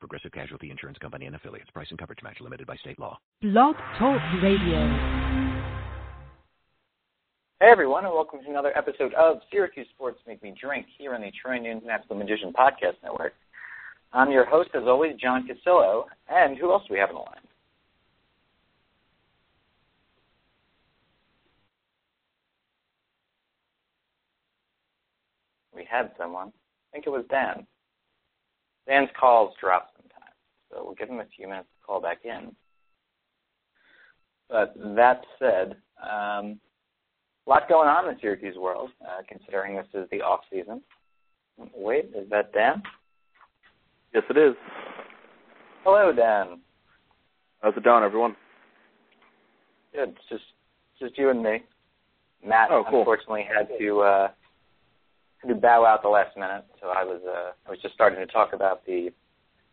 Progressive Casualty Insurance Company and affiliates. Price and coverage match limited by state law. Blog Talk Radio. Hey everyone, and welcome to another episode of Syracuse Sports Make Me Drink here on the Troy Nunes Natural Magician Podcast Network. I'm your host, as always, John Cassillo, and who else do we have on the line? We had someone. I think it was Dan. Dan's calls drop sometimes, so we'll give him a few minutes to call back in. But that said, um, a lot going on in the Syracuse world, uh, considering this is the off season. Wait, is that Dan? Yes, it is. Hello, Dan. How's it going, everyone? Good. It's just just you and me. Matt oh, cool. unfortunately had to uh, had to bow out the last minute, so I was uh, I was just starting to talk about the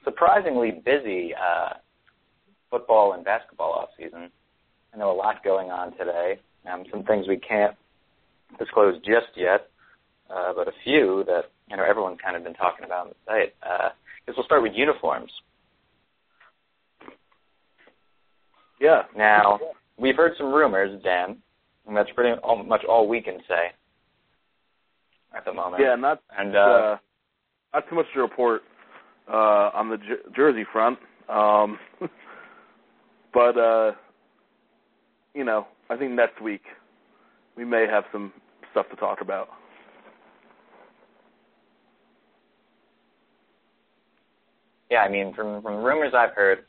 surprisingly busy uh, football and basketball off season. I know a lot going on today. Um, some things we can't disclose just yet, uh, but a few that you know everyone's kind of been talking about on the site. Uh, I guess we'll start with uniforms. Yeah. Now we've heard some rumors, Dan, and that's pretty all, much all we can say at the moment. Yeah, not and uh, uh, not too much to report uh, on the Jer- Jersey front, um, but uh, you know, I think next week we may have some stuff to talk about. yeah, I mean, from from rumors I've heard,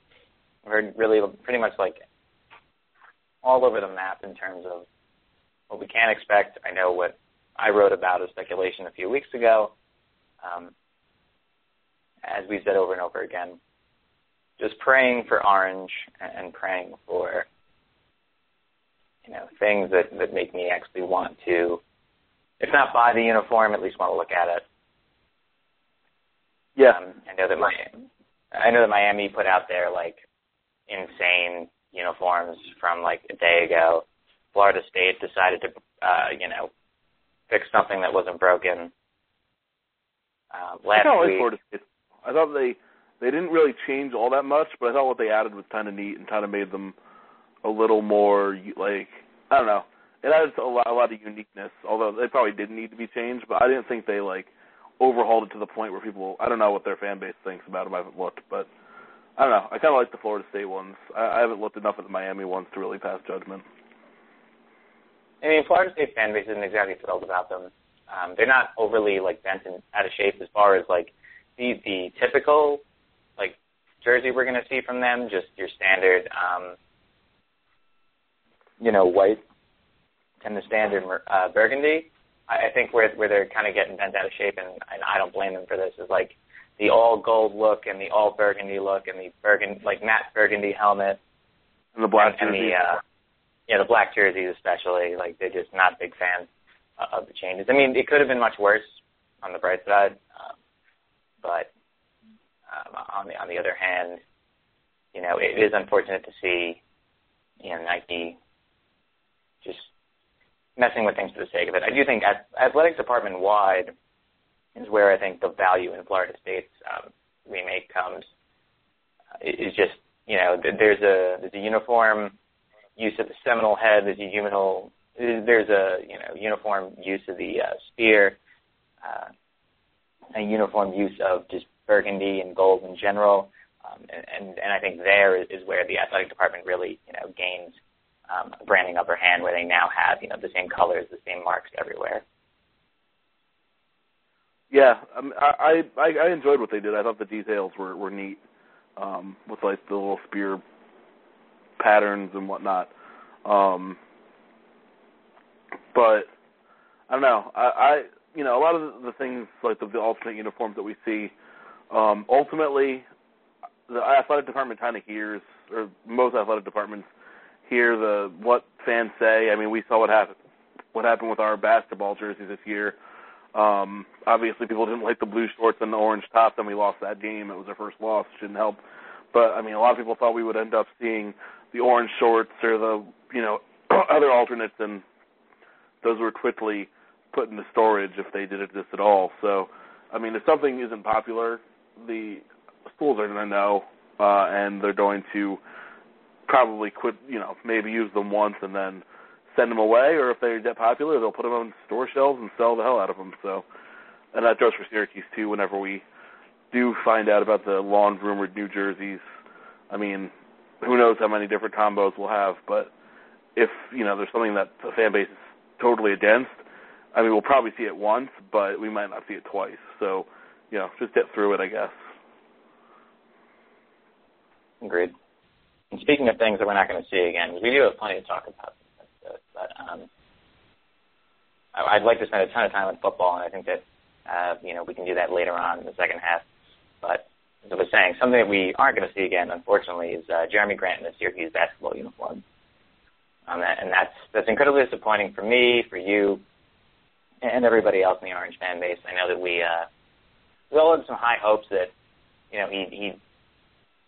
I've heard really pretty much like all over the map in terms of what we can expect. I know what I wrote about as speculation a few weeks ago. Um, as we said over and over again, just praying for Orange and praying for you know things that that make me actually want to, if not buy the uniform, at least want to look at it. Yeah. Um, I know that my I know that Miami put out their like insane uniforms from like a day ago. Florida State decided to uh, you know fix something that wasn't broken. Uh, last I week, Florida State. I thought they they didn't really change all that much, but I thought what they added was kind of neat and kind of made them a little more like I don't know. It added a lot, a lot of uniqueness. Although they probably didn't need to be changed, but I didn't think they like overhauled it to the point where people. I don't know what their fan base thinks about them. I haven't looked, but I don't know. I kind of like the Florida State ones. I, I haven't looked enough at the Miami ones to really pass judgment. I mean, Florida State fan base isn't exactly thrilled about them. Um, they're not overly like bent and out of shape as far as like the the typical like jersey we're going to see from them. Just your standard, um, you know, white and the standard uh, burgundy. I, I think where where they're kind of getting bent out of shape, and, and I don't blame them for this, is like the all gold look and the all burgundy look and the burgundy like matte burgundy helmet And the black and, and the uh, yeah the black jerseys especially. Like they're just not big fans uh, of the changes. I mean, it could have been much worse on the bright side, um, but um, on the on the other hand, you know, it is unfortunate to see you know Nike just messing with things for the sake of it. I do think at, athletics department wide is where I think the value in Florida State's um, remake comes. Uh, is just you know there's a there's a uniform use of the Seminole head. There's a uniform there's a you know uniform use of the uh, spear. Uh, a uniform use of just burgundy and gold in general. Um, and, and, and I think there is, is where the athletic department really, you know, gains um, a branding upper hand where they now have, you know, the same colors, the same marks everywhere. Yeah, um, I, I I enjoyed what they did. I thought the details were were neat, um, with like the little spear patterns and whatnot. Um, but I don't know. I, I you know a lot of the things like the, the alternate uniforms that we see. Um, ultimately, the athletic department kind of hears, or most athletic departments hear the what fans say. I mean, we saw what happened what happened with our basketball jerseys this year. Um, obviously, people didn't like the blue shorts and the orange tops, and we lost that game. It was our first loss. Shouldn't help. But I mean, a lot of people thought we would end up seeing the orange shorts or the you know other alternates, and those were quickly put into storage if they did this at all. So, I mean, if something isn't popular, the schools are going to know, uh, and they're going to probably quit. You know, maybe use them once and then send them away, or if they get popular, they'll put them on store shelves and sell the hell out of them. So, and that goes for Syracuse too. Whenever we do find out about the long rumored new jerseys, I mean, who knows how many different combos we'll have, but if you know there's something that the fan base is totally against, I mean, we'll probably see it once, but we might not see it twice. So, you know, just get through it, I guess. Agreed. And speaking of things that we're not going to see again, we do have plenty to talk about. But um, I'd like to spend a ton of time with football, and I think that uh, you know we can do that later on in the second half. But as I was saying, something that we aren't going to see again, unfortunately, is uh, Jerami Grant in the Syracuse basketball uniform. Um, and that's that's incredibly disappointing for me, for you, and everybody else in the Orange fan base. I know that we uh, we all had some high hopes that you know he'd he'd,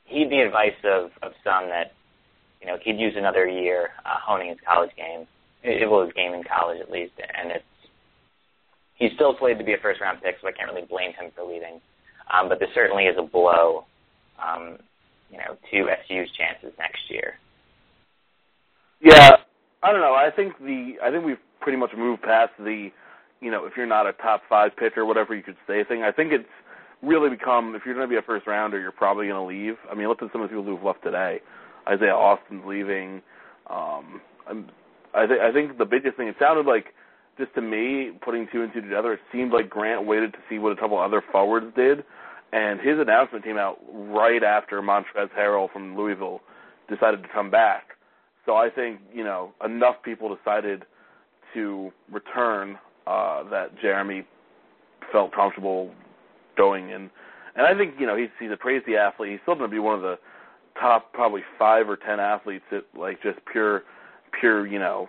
he'd the advice of of some that you know he'd use another year uh, honing his college game it, was his game in college at least, and it's he's still slated to be a first round pick, so I can't really blame him for leaving. Um, but this certainly is a blow, um, you know, to SU's chances next year. Yeah, I don't know. I think the I think we've pretty much moved past the, you know, if you're not a top five pick or whatever you could say thing. I think it's really become if you're going to be a first rounder, you're probably going to leave. I mean, look at some of the people who've left today. Isaiah Austin's leaving. Um, I think I think the biggest thing it sounded like just to me putting two and two together, it seemed like Grant waited to see what a couple other forwards did, and his announcement came out right after Montrezl Harrell from Louisville decided to come back. So I think you know enough people decided to return uh, that Jerami felt comfortable going in, and I think you know he's he's a crazy athlete. He's still going to be one of the top probably five or ten athletes that like just pure pure, you know,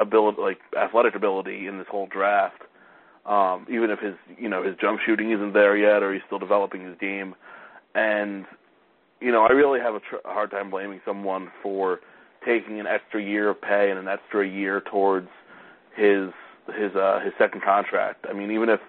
ability, like athletic ability in this whole draft. Um, even if his, you know, his jump shooting isn't there yet, or he's still developing his game, and you know, I really have a, tr- hard time blaming someone for taking an extra year of pay and an extra year towards his his uh his second contract. I mean, even if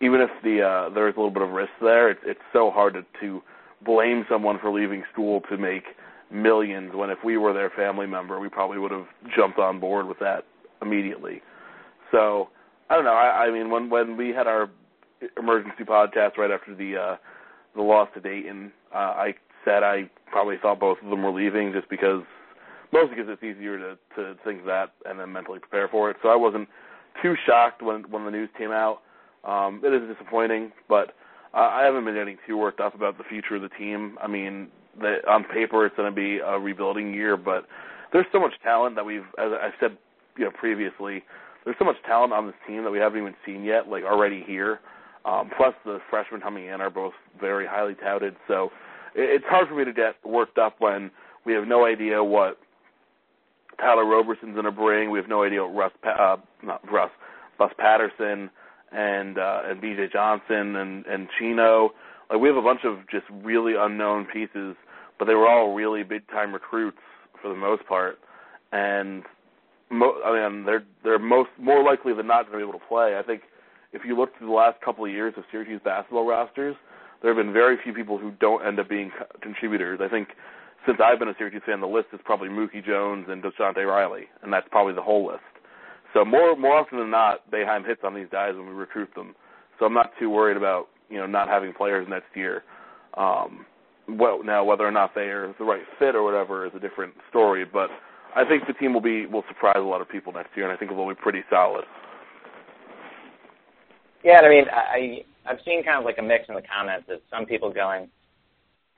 even if the uh there's a little bit of risk there, it's it's so hard to, to blame someone for leaving school to make millions when if we were their family member, we probably would have jumped on board with that immediately. So I don't know. I, I mean, when when we had our emergency podcast right after the uh, the loss to Dayton, uh, I said I probably thought both of them were leaving just because mostly because it's easier to to think that and then mentally prepare for it. So I wasn't too shocked when when the news came out. Um, it is disappointing, but I haven't been getting too worked up about the future of the team. I mean, that on paper it's going to be a rebuilding year, but there's so much talent that we've, as I said, you know, previously, there's so much talent on this team that we haven't even seen yet, like already here. Um, plus, the freshmen coming in are both very highly touted, so it's hard for me to get worked up when we have no idea what Tyler Roberson's going to bring. We have no idea what Russ, uh, not Russ, Russ Patterson and uh, and BJ Johnson and and Chino like we have a bunch of just really unknown pieces, but they were all really big time recruits for the most part, and mo- I mean they're they're most more likely than not going to be able to play. I think if you look through the last couple of years of Syracuse basketball rosters, there have been very few people who don't end up being co- contributors. I think since I've been a Syracuse fan, the list is probably Mookie Jones and DaShonte Riley, and that's probably the whole list. So more more often than not, Boeheim hits on these guys when we recruit them. So I'm not too worried about you know not having players next year. Um, well, now whether or not they are the right fit or whatever is a different story. But I think the team will be will surprise a lot of people next year, and I think it will be pretty solid. Yeah, I mean, I I've seen kind of like a mix in the comments of some people going,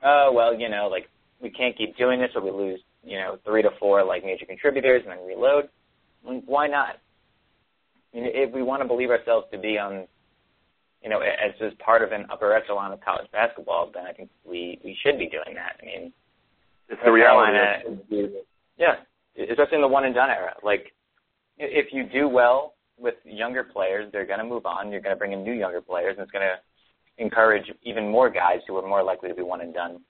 "Oh, well, you know, like we can't keep doing this, or we lose, you know, three to four like major contributors and then reload." Why not? I mean, if we want to believe ourselves to be on, you know, as as part of an upper echelon of college basketball, then I think we we should be doing that. I mean, it's the reality. Carolina, yeah, especially in the one and done era. Like, if you do well with younger players, they're going to move on. You're going to bring in new younger players, and it's going to encourage even more guys who are more likely to be one and done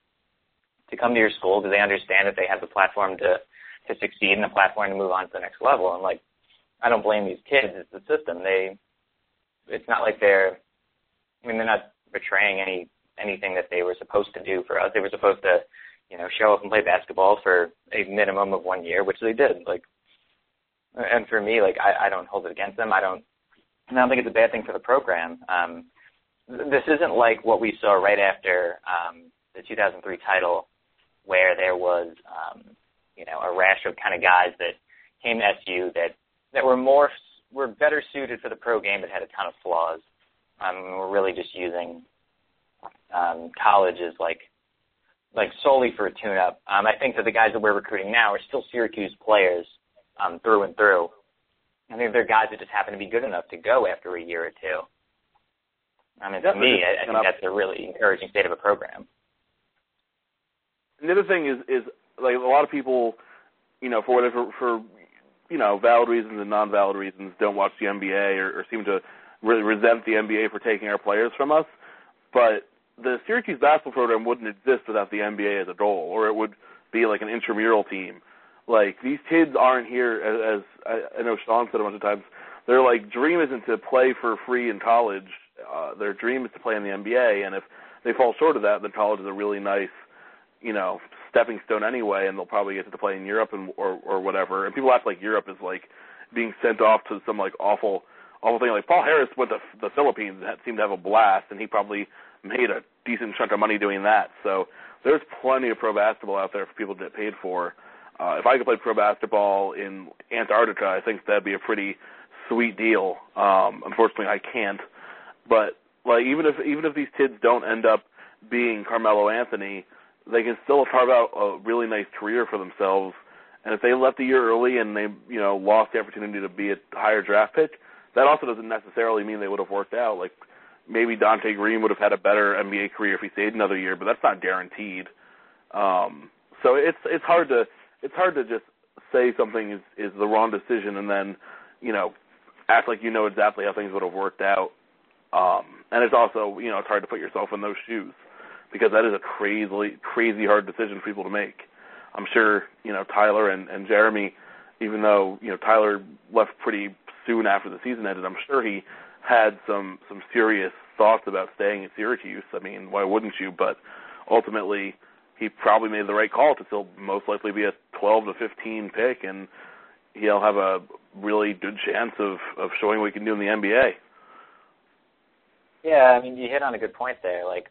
to come to your school because they understand that they have the platform to to succeed and a platform to move on to the next level. And like, I don't blame these kids. It's the system. They, it's not like they're, I mean, they're not betraying any anything that they were supposed to do for us. They were supposed to, you know, show up and play basketball for a minimum of one year, which they did. Like, and for me, like, I, I don't hold it against them. I don't, I don't think it's a bad thing for the program. Um, this isn't like what we saw right after um, the 2003 title, where there was, um, you know, a rash of kind of guys that came to SU that that were more were better suited for the pro game, but had a ton of flaws. Um, we're really just using um, college as like like solely for a tune-up. Um, I think that the guys that we're recruiting now are still Syracuse players um, through and through. I think they're guys that just happen to be good enough to go after a year or two. I mean, to me, I, I think that's a really encouraging state of a program. And the other thing is, is like a lot of people, you know, for whatever, for you know, valid reasons and non-valid reasons, don't watch the NBA or, or seem to really resent the NBA for taking our players from us. But the Syracuse basketball program wouldn't exist without the NBA as a goal, or it would be like an intramural team. Like these kids aren't here as, as I, I know Sean said a bunch of times. Their like dream isn't to play for free in college. Uh, their dream is to play in the NBA, and if they fall short of that, then college is a really nice, you know, stepping stone anyway, and they'll probably get to play in Europe and or or whatever. And people act like Europe is like being sent off to some like awful awful thing. Like Paul Harris went to the Philippines and seemed to have a blast, and he probably made a decent chunk of money doing that. So there's plenty of pro basketball out there for people to get paid for. Uh, if I could play pro basketball in Antarctica, I think that'd be a pretty sweet deal. Um, unfortunately, I can't. But like even if even if these kids don't end up being Carmelo Anthony, they can still carve out a really nice career for themselves. And if they left a year early and they, you know, lost the opportunity to be a higher draft pick, that also doesn't necessarily mean they would have worked out. Like maybe Donté Greene would have had a better NBA career if he stayed another year, but that's not guaranteed. Um, so it's it's hard to it's hard to just say something is is the wrong decision and then, you know, act like you know exactly how things would have worked out. Um, and it's also, you know, it's hard to put yourself in those shoes because that is a crazy, crazy hard decision for people to make. I'm sure you know Tyler and, and Jerami, even though you know Tyler left pretty soon after the season ended. I'm sure he had some some serious thoughts about staying at Syracuse. I mean, why wouldn't you? But ultimately, he probably made the right call to still most likely be a 12 to 15 pick, and he'll have a really good chance of of showing what he can do in the NBA. Yeah, I mean, you hit on a good point there. Like,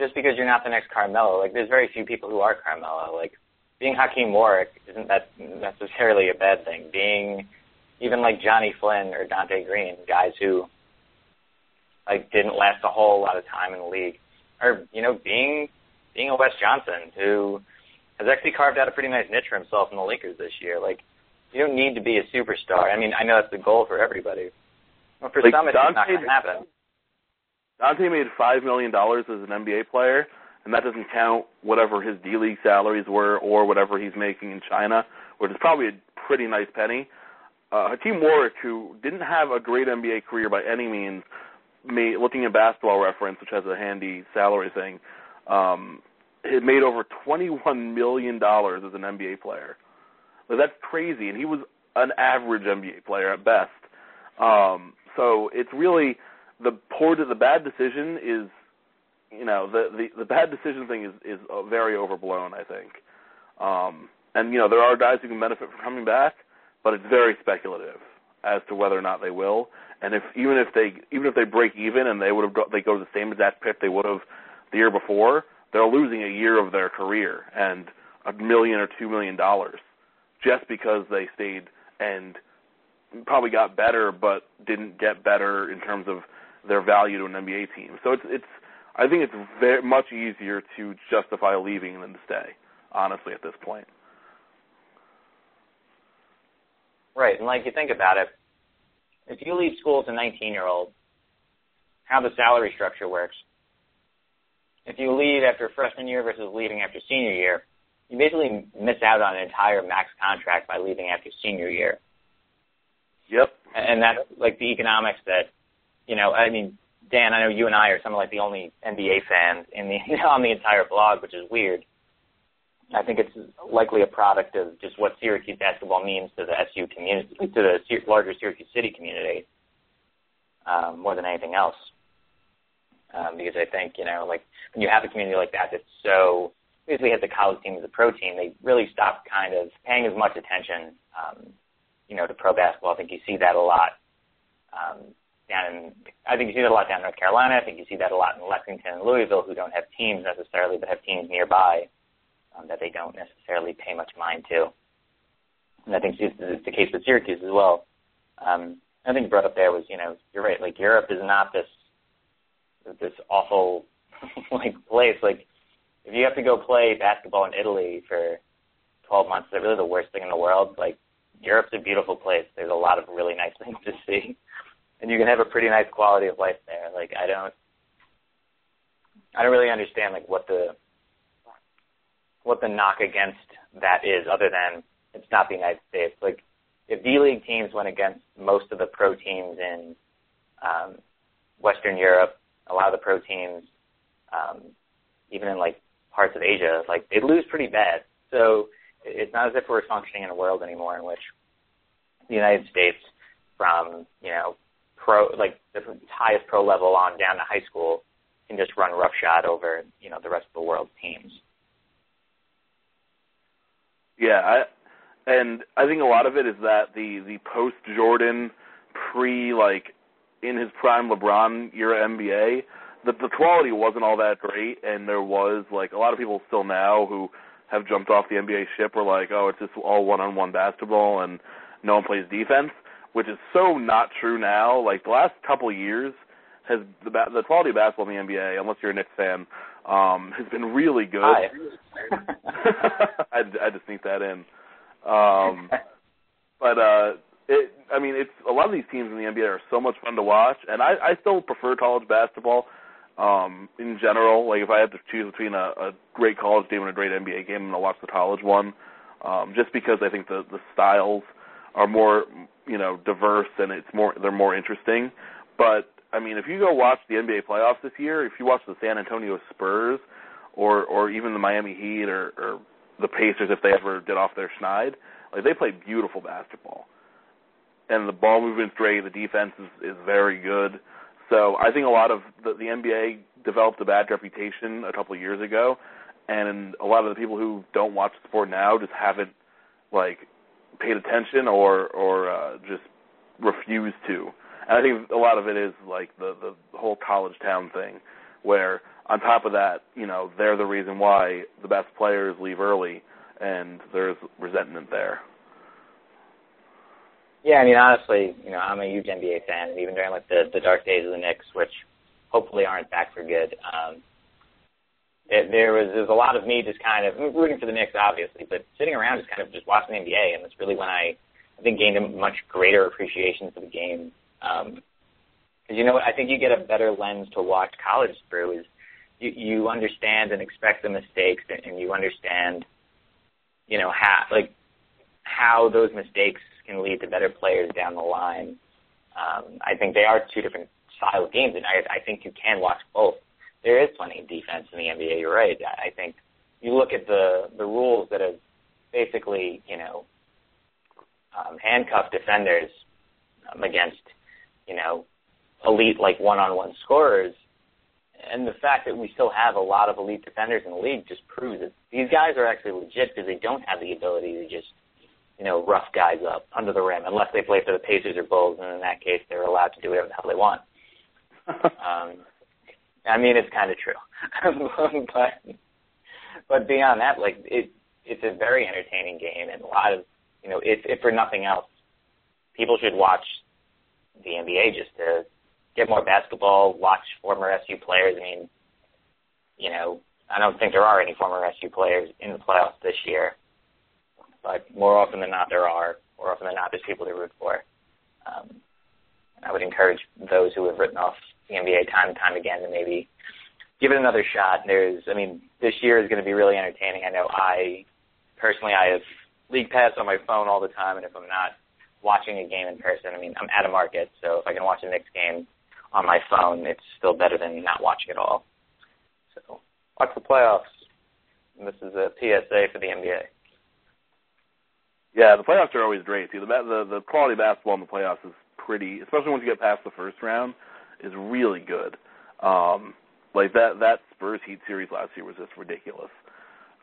just because you're not the next Carmelo. Like there's very few people who are Carmelo. Like being Hakim Warrick isn't that necessarily a bad thing. Being even like Jonny Flynn or Donté Greene, guys who like didn't last a whole lot of time in the league, or you know being being a Wes Johnson who has actually carved out a pretty nice niche for himself in the Lakers this year. Like you don't need to be a superstar. I mean, I know that's the goal for everybody. But for like some, it's Donté, not going to happen. Donté made five million dollars as an NBA player, and that doesn't count whatever his D League salaries were or whatever he's making in China, which is probably a pretty nice penny. Uh, Hakim Warrick, who didn't have a great NBA career by any means, made, looking at Basketball Reference, which has a handy salary thing, um, it made over twenty-one million dollars as an NBA player. Like, that's crazy, and he was an average NBA player at best. Um, so it's really the poor the bad decision is you know the the the bad decision thing is is uh, very overblown i think. Um and you know there are guys who can benefit from coming back but it's very speculative as to whether or not they will. And if even if they even if they break even and they would have they go to the same exact pick they would have the year before they're losing a year of their career and a million or two million dollars just because they stayed and probably got better but didn't get better in terms of their value to an NBA team. So it's it's I think it's very much easier to justify leaving than to stay, honestly at this point. Right, and like you think about it, if you leave school as a 19 year old, how the salary structure works. If you leave after freshman year versus leaving after senior year, you basically miss out on an entire max contract by leaving after senior year. Yep. And that's like the economics that, you know, I mean, Dan, I know you and I are some of like the only NBA fans in the on the entire blog, which is weird. I think it's likely a product of just what Syracuse basketball means to the SU community, to the larger Syracuse City community, um, more than anything else. Um, because I think you know, like when you have a community like that that's so basically has the college team as a pro team, they really stop kind of paying as much attention, um, you know, to pro basketball. I think you see that a lot um, down in. I think you see that a lot down in North Carolina. I think you see that a lot in Lexington and Louisville, who don't have teams necessarily, but have teams nearby um, that they don't necessarily pay much mind to. And I think it's the case with Syracuse as well. Um, I think brought up there was, you know, you're right. Like Europe is not this this awful like place. Like if you have to go play basketball in Italy for 12 months, is that really the worst thing in the world? Like Europe's a beautiful place. There's a lot of really nice things to see, and you can have a pretty nice quality of life there. Like I don't, I don't really understand like what the what the knock against that is, other than it's not the United States. Like if D League teams went against most of the pro teams in um, Western Europe, a lot of the pro teams, um, even in like parts of Asia, like they'd lose pretty bad. So it's not as if we're functioning in a world anymore in which the United States, from you know pro like the highest pro level on down to high school, can just run roughshod over you know the rest of the world's teams. Yeah, I, and I think a lot of it is that the the post Jordan, pre like in his prime LeBron era NBA, the the quality wasn't all that great, and there was like a lot of people still now who have jumped off the NBA ship were like, oh, it's just all one on one basketball and no one plays defense, which is so not true now. Like the last couple of years has the the quality of basketball in the NBA, unless you're a Knicks fan, um, has been really good. Hi. I, I just sneak that in. Um, but uh, it, I mean, it's a lot of these teams in the NBA are so much fun to watch, and I, I still prefer college basketball um, in general. Like if I had to choose between a, a great college game and a great NBA game, I'm gonna watch the college one, um, just because I think the the styles are more you know diverse and it's more they're more interesting. But I mean, if you go watch the NBA playoffs this year, if you watch the San Antonio Spurs or or even the Miami Heat or, or the Pacers, if they ever did off their schneid, like they play beautiful basketball, and the ball movement's great. The defense is is very good. So I think a lot of the, the NBA developed a bad reputation a couple of years ago, and a lot of the people who don't watch the sport now just haven't like paid attention or or uh, just refuse to. And I think a lot of it is like the the whole college town thing, where on top of that, you know, they're the reason why the best players leave early, and there's resentment there. Yeah, I mean, honestly, you know, I'm a huge NBA fan, and even during like the the dark days of the Knicks, which hopefully aren't back for good. Um, it, there was there's a lot of me just kind of rooting for the Knicks, obviously, but sitting around just kind of just watching the NBA, and that's really when I I think gained a much greater appreciation for the game um, because you know what, I think you get a better lens to watch college through is you, you understand and expect the mistakes and, and you understand, you know, how like how those mistakes can lead to better players down the line. Um, I think they are two different style of games, and I, I think you can watch both. There is plenty of defense in the NBA. You're right. I think you look at the the rules that have basically, you know, um, handcuffed defenders um, against you know, elite like one-on-one scorers. And the fact that we still have a lot of elite defenders in the league just proves that these guys are actually legit because they don't have the ability to just, you know, rough guys up under the rim unless they play for the Pacers or Bulls, and in that case, they're allowed to do whatever the hell they want. um, I mean, it's kind of true, but but beyond that, like it, it's a very entertaining game, and a lot of you know, if if for nothing else, people should watch the NBA just to get more basketball, watch former SU players. I mean, you know, I don't think there are any former SU players in the playoffs this year, but more often than not, there are. More often than not, there's people to root for. Um, and I would encourage those who have written off the NBA time and time again to maybe give it another shot. There's, I mean, this year is going to be really entertaining. I know I personally I have league pass on my phone all the time, and if I'm not watching a game in person, I mean, I'm at a market, so if I can watch a Knicks game on my phone, it's still better than not watching it all. So watch the playoffs. And this is a PSA for the NBA. Yeah, the playoffs are always great. See, the the the quality of basketball in the playoffs is pretty, especially once you get past the first round, is really good. Um, like that that Spurs Heat series last year was just ridiculous.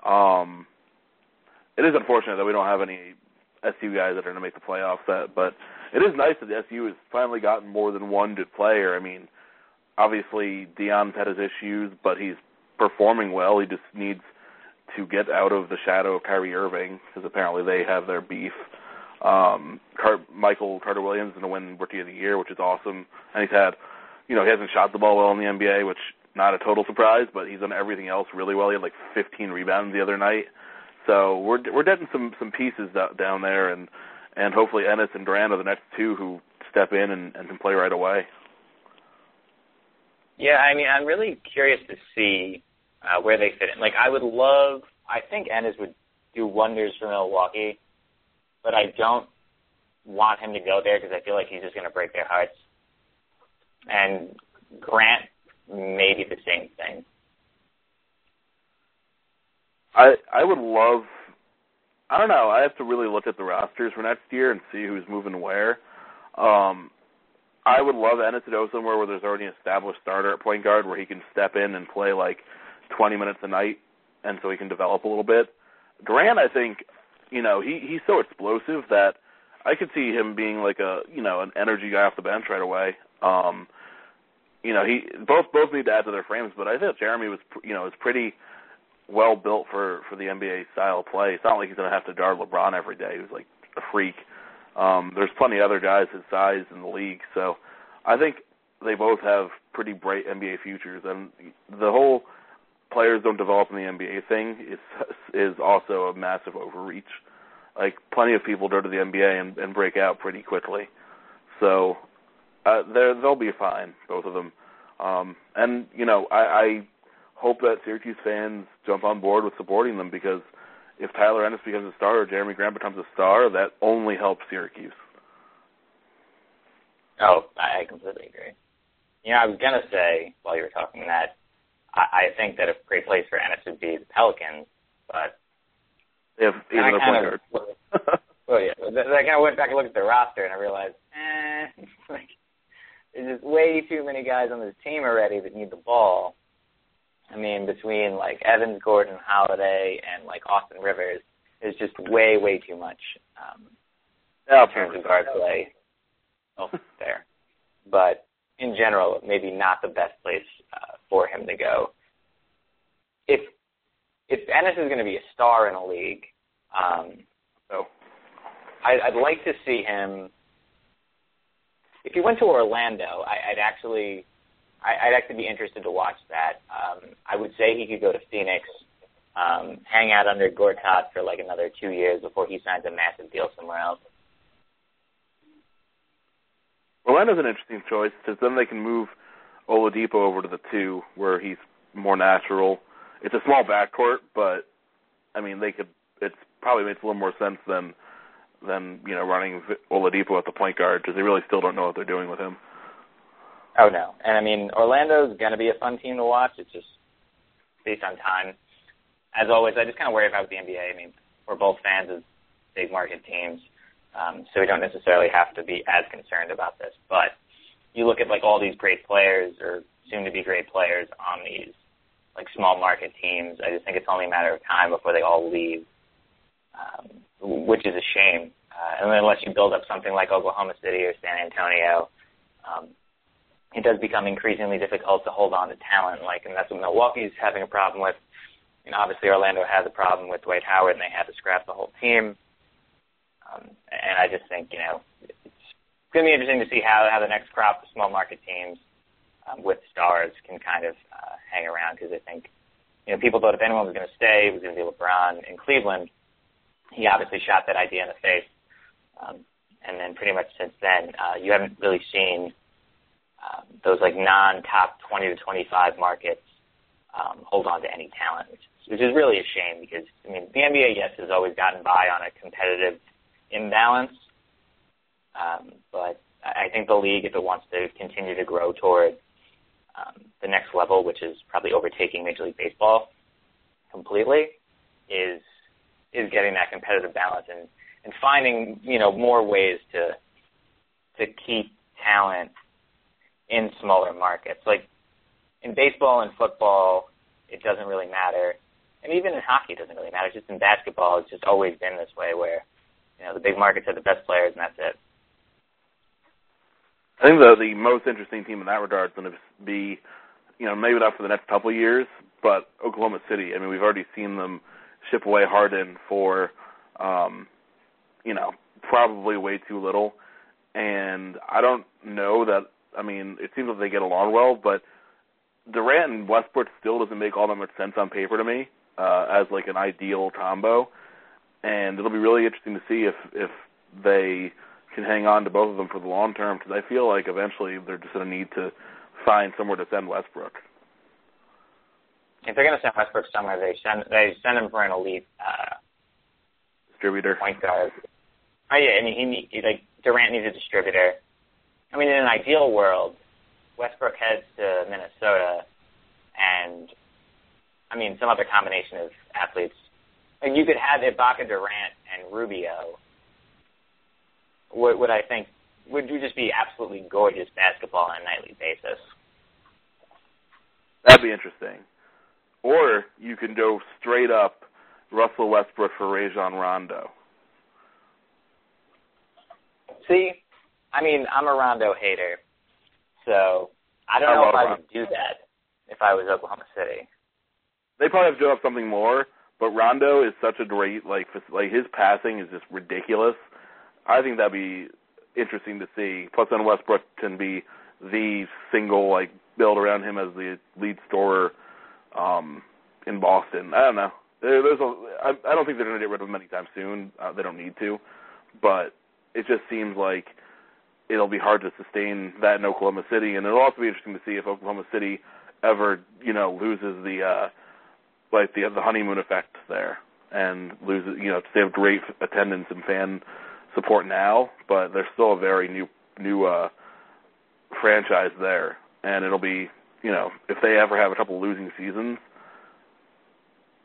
Um, it is unfortunate that we don't have any SU guys that are going to make the playoffs. That, but it is nice that the SU has finally gotten more than one good player. I mean, obviously Dion's had his issues, but he's performing well. He just needs to get out of the shadow of Kyrie Irving because apparently they have their beef. Um, Car- Michael Carter Williams is going to win Rookie of the Year, which is awesome, and he's had, you know, he hasn't shot the ball well in the NBA, which not a total surprise, but he's done everything else really well. He had like 15 rebounds the other night. So we're we're getting some some pieces down there, and and hopefully Ennis and Durant are the next two who step in and, and can play right away. Yeah, I mean, I'm really curious to see uh, where they fit in. Like, I would love. I think Ennis would do wonders for Milwaukee, but I don't want him to go there because I feel like he's just going to break their hearts. And Grant, maybe the same thing. I I would love. I don't know. I have to really look at the rosters for next year and see who's moving where. Um, I would love Ennis to go somewhere where there's already an established starter at point guard where he can step in and play like 20 minutes a night, and so he can develop a little bit. Grant, I think, you know, he he's so explosive that I could see him being like a you know an energy guy off the bench right away. Um, you know, he both both need to add to their frames, but I think Jerami was you know is pretty well built for for the NBA style play. It's not like he's going to have to guard LeBron every day. He's like a freak. Um, there's plenty of other guys his size in the league, so I think they both have pretty bright NBA futures. And the whole players don't develop in the NBA thing is is also a massive overreach. Like plenty of people go to the NBA and, and break out pretty quickly, so uh, they they'll be fine, both of them. Um, and you know, I, I hope that Syracuse fans jump on board with supporting them because if Tyler Ennis becomes a star or Jerami Grant becomes a star, that only helps Syracuse. Oh, I completely agree. You know, I was gonna say while you were talking that I, I think that a great place for Ennis would be the Pelicans, but have even their point guard. well, yeah, I kind of went back and looked at the roster and I realized, eh, like there's just way too many guys on this team already that need the ball. I mean, between like Evans, Gordon, Holiday, and like Austin Rivers, is just way, way too much um, in terms of guard play. Oh, there, but in general, maybe not the best place uh, for him to go. If if Ennis is going to be a star in a league, um, oh. I, I'd like to see him. If he went to Orlando, I, I'd actually I, I'd actually be interested to watch that. Um, I would say he could go to Phoenix, um, hang out under Gortat for like another two years before he signs a massive deal somewhere else. Orlando's an interesting choice because then they can move Oladipo over to the two where he's more natural. It's a small backcourt, but I mean they could. It's probably makes a little more sense than than you know running Oladipo at the point guard because they really still don't know what they're doing with him. Oh no, and I mean Orlando's going to be a fun team to watch. It's just based on time. As always, I just kind of worry about the NBA. I mean, we're both fans of big market teams, um, so we don't necessarily have to be as concerned about this. But you look at like all these great players or soon to be great players on these like small market teams. I just think it's only a matter of time before they all leave, um, which is a shame. Uh, and unless you build up something like Oklahoma City or San Antonio, um, it does become increasingly difficult to hold on to talent. Like, and that's what Milwaukee's having a problem with. Know, obviously Orlando has a problem with Dwight Howard, and they had to scrap the whole team. Um, and I just think, you know, it's going to be interesting to see how how the next crop of small market teams um, with stars can kind of uh, hang around because I think, you know, people thought if anyone was going to stay, it was going to be LeBron in Cleveland. He obviously shot that idea in the face. Um, and then pretty much since then, uh, you haven't really seen um, those like non-top 20 to 25 markets um, hold on to any talent, which is, which is really a shame because I mean the NBA yes has always gotten by on a competitive imbalance, um, but I think the league if it wants to continue to grow toward um, the next level, which is probably overtaking Major League Baseball completely, is is getting that competitive balance and and finding you know more ways to to keep talent in smaller markets. Like in baseball and football, it doesn't really matter, and even in hockey, it doesn't really matter. Just in basketball, it's just always been this way, where you know the big markets have the best players, and that's it. I think the the most interesting team in that regard is going to be, you know, maybe not for the next couple of years, but Oklahoma City. I mean, we've already seen them ship away Harden for, um, you know, probably way too little. And I don't know that I mean, it seems like they get along well, but Durant and Westbrook still doesn't make all that much sense on paper to me uh, as like an ideal combo. And it'll be really interesting to see if if they can hang on to both of them for the long term because I feel like eventually they're just going to need to find somewhere to send Westbrook. If they're going to send Westbrook somewhere, they send they send him for an elite uh, distributor point guard. Oh yeah, I mean he, he like Durant needs a distributor. I mean, in an ideal world, Westbrook heads to Minnesota, and I mean some other combination of athletes. Like you could have Ibaka, Durant, and Rubio. Would, would I think would you just be absolutely gorgeous basketball on a nightly basis? That'd be interesting. Or you can go straight up Russell Westbrook for Rajon Rondo. See, I mean, I'm a Rondo hater, so I don't I know if I Rondo. would do that if I was Oklahoma City. They probably have to up something more, but Rondo is such a great like like his passing is just ridiculous. I think that'd be interesting to see. Plus, then Westbrook can be the single like build around him as the lead scorer um, in Boston. I don't know. There, there's a. I, I don't think they're going to get rid of him anytime soon. Uh, they don't need to, but it just seems like it'll be hard to sustain that in Oklahoma City, and it'll also be interesting to see if Oklahoma City ever, you know, loses the uh, like the the honeymoon effect there and loses, you know, they have great attendance and fan support now, but they're still a very new new uh franchise there, and it'll be, you know, if they ever have a couple losing seasons,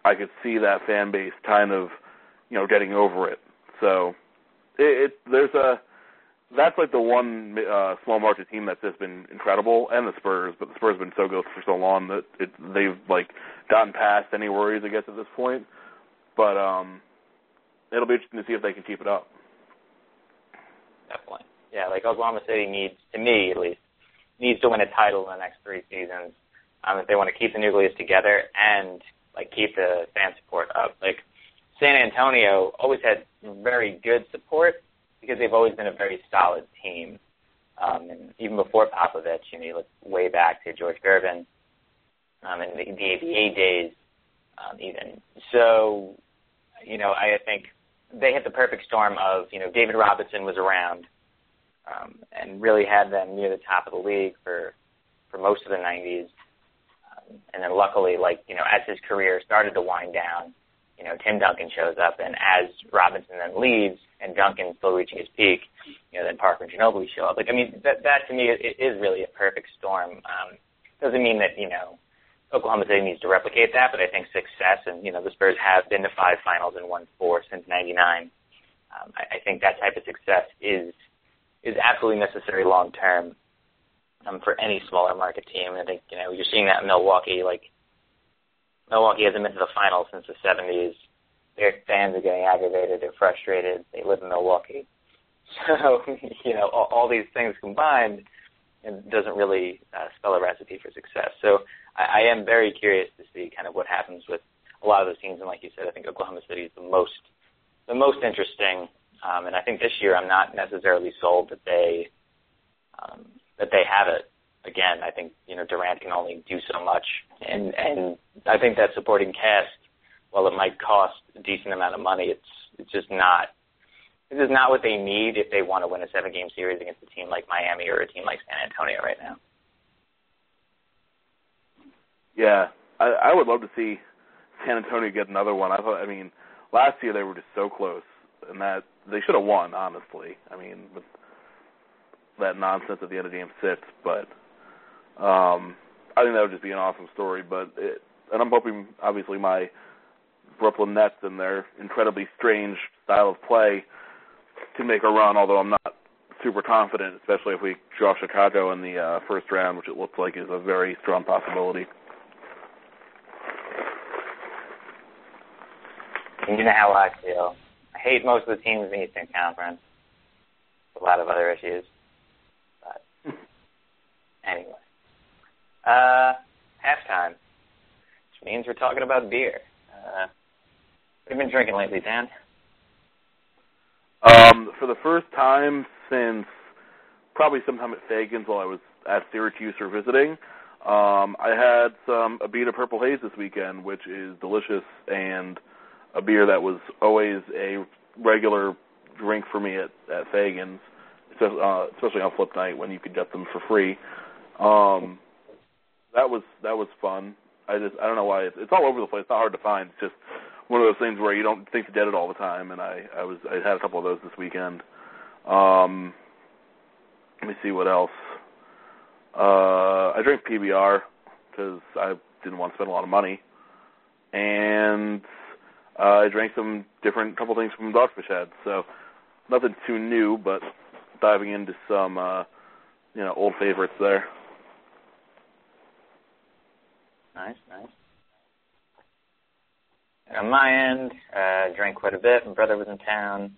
I could see that fan base kind of, you know, getting over it. So it, it there's a that's like the one uh, small market team that's just been incredible, and the Spurs. But the Spurs have been so good for so long that it, they've like gotten past any worries, I guess, at this point. But um, it'll be interesting to see if they can keep it up. Definitely. Yeah, like Oklahoma City needs, to me at least, needs to win a title in the next three seasons um, if they want to keep the nucleus together and like keep the fan support up. Like San Antonio always had very good support because they've always been a very solid team. Um, and even before Popovich, you know, you look way back to George Gervin um, and the, the ABA days, um, even. So, you know, I think they hit the perfect storm of, you know, David Robinson was around um, and really had them near the top of the league for for most of the 90s. Um, and then luckily, like, you know, as his career started to wind down, you know, Tim Duncan shows up, and as Robinson then leaves, and Duncan's still reaching his peak, you know, then Parker and Ginobili show up. Like, I mean, that that to me it is really a perfect storm. Um, doesn't mean that you know Oklahoma City needs to replicate that, but I think success, and you know, the Spurs have been to five finals and won four since '99. Um, I, I think that type of success is is absolutely necessary long term um, for any smaller market team. I think you know you're seeing that in Milwaukee. Like Milwaukee hasn't been to the finals since the 70s. Their fans are getting aggravated. They're frustrated. They live in Milwaukee. So, you know, all, all these things combined, it doesn't really uh, spell a recipe for success. So I, I am very curious to see kind of what happens with a lot of those teams. And like you said, I think Oklahoma City is the most the most interesting. Um, and I think this year I'm not necessarily sold that they um, that they have it again. I think you know Durant can only do so much, and and I think that supporting cast, while it might cost a decent amount of money, it's it's just not this is not what they need if they want to win a seven game series against a team like Miami or a team like San Antonio right now. Yeah, I, I would love to see San Antonio get another one. I thought, I mean, last year they were just so close, and that they should have won. Honestly, I mean, with that nonsense at the end of game six, but um, I think that would just be an awesome story. But it, and I'm hoping, obviously, my Brooklyn Nets and their incredibly strange style of play can make a run, although I'm not super confident, especially if we draw Chicago in the uh, first round, which it looks like is a very strong possibility. You know how I feel. I hate most of the teams in the Eastern Conference. A lot of other issues. But anyway. Uh halftime. Which means we're talking about beer. Uh what have you been drinking lately, Dan? Um, for the first time since probably sometime at Fagan's while I was at Syracuse or visiting, um, I had some Abita Purple Haze this weekend, which is delicious and a beer that was always a regular drink for me at at Fagan's, especially, uh, especially on flip night when you could get them for free. Um, that was that was fun. I just I don't know why it's, it's all over the place. It's not hard to find. It's just one of those things where you don't think to get it all the time, and I I was I had a couple of those this weekend. Um, let me see what else. Uh, I drank PBR because I didn't want to spend a lot of money, and I drank some different couple things from Dogfish Head. So nothing too new, but diving into some uh, you know old favorites there. Nice, nice. On my end, uh, drank quite a bit. My brother was in town,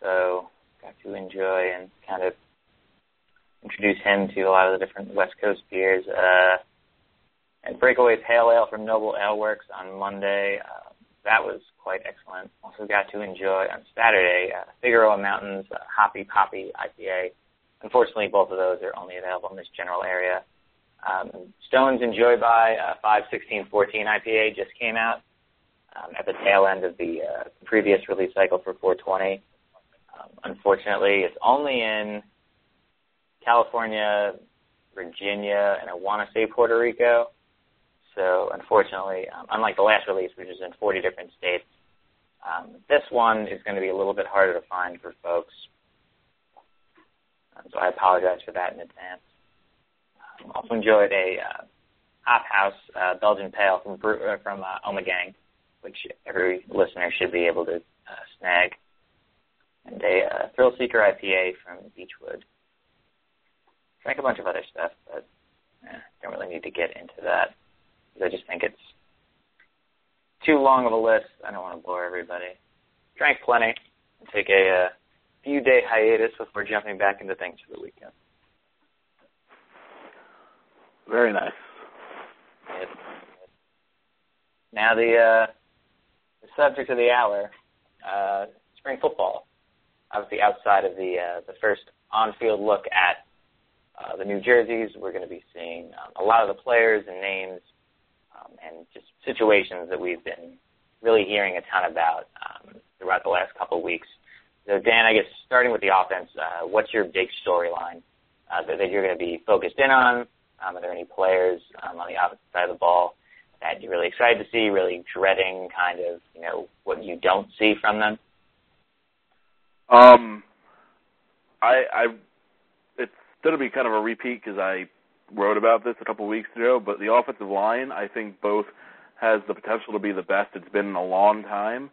so got to enjoy and kind of introduce him to a lot of the different West Coast beers. Uh, and Breakaway's Pale Ale from Noble Ale Works on Monday. Uh, that was quite excellent. Also got to enjoy on Saturday uh, Figueroa Mountains uh, Hoppy Poppy IPA. Unfortunately, both of those are only available in this general area. Um, Stone's Enjoy By uh, 51614 IPA just came out um, at the tail end of the uh, previous release cycle for 420. Um, unfortunately, it's only in California, Virginia, and I want to say Puerto Rico. So unfortunately, um, unlike the last release, which is in 40 different states, um, this one is going to be a little bit harder to find for folks. Um, so I apologize for that in advance. Um, also enjoyed a uh, Hop House uh, Belgian Pale from uh, from uh, Ommegang, which every listener should be able to uh, snag, and a uh, Thrill Seeker IPA from Beachwood. Drank a bunch of other stuff, but eh, don't really need to get into that. I just think it's too long of a list. I don't want to bore everybody. Drank plenty. Take a uh, few day hiatus before jumping back into things for the weekend. Very nice. Yep. Now the uh, the subject of the hour, uh, spring football. Obviously, outside of the uh, the first on-field look at uh, the new jerseys, we're going to be seeing um, a lot of the players and names um, and just situations that we've been really hearing a ton about um, throughout the last couple of weeks. So, Dan, I guess starting with the offense, uh, what's your big storyline uh, that, that you're going to be focused in on? Um, are there any players um, on the opposite side of the ball that you're really excited to see, really dreading kind of, you know, what you don't see from them? Um, I, I, it's going to be kind of a repeat because I wrote about this a couple weeks ago, but the offensive line, I think both has the potential to be the best it's been in a long time,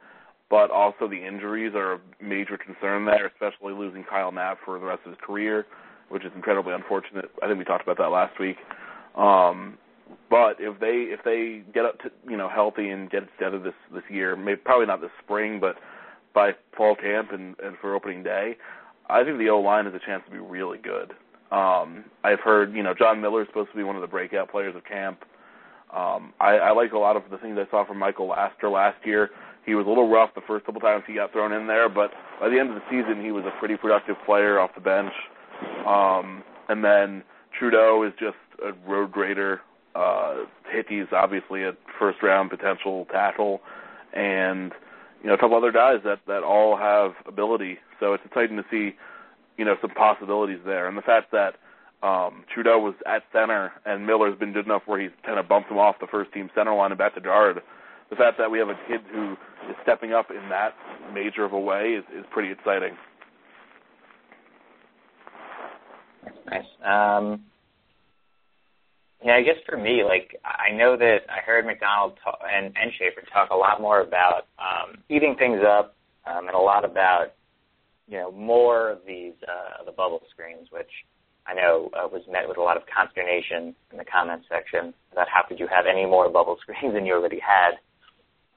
but also the injuries are a major concern there, especially losing Kyle Knapp for the rest of his career, which is incredibly unfortunate. I think we talked about that last week. Um, but if they if they get up to you know healthy and get together this this year, maybe probably not this spring, but by fall camp and, and for opening day, I think the O line has a chance to be really good. Um, I've heard, you know, John Miller's supposed to be one of the breakout players of camp. Um, I, I like a lot of the things I saw from Michael Lasker last year. He was a little rough the first couple times he got thrown in there, but by the end of the season, he was a pretty productive player off the bench. Um, and then Trudo is just a road grader. Uh, Hickey's obviously a first round potential tackle, and you know a couple other guys that that all have ability. So it's exciting to see you know some possibilities there, and the fact that um, Trudo was at center and Miller's been good enough where he's kind of bumped him off the first team center line and back to guard. The fact that we have a kid who is stepping up in that major of a way is, is pretty exciting. Nice. Um, yeah, I guess for me, like I know that I heard McDonald talk, and and Shafer talk a lot more about um, speeding things up, um, and a lot about you know more of these uh, the bubble screens, which I know uh, was met with a lot of consternation in the comments section about how could you have any more bubble screens than you already had.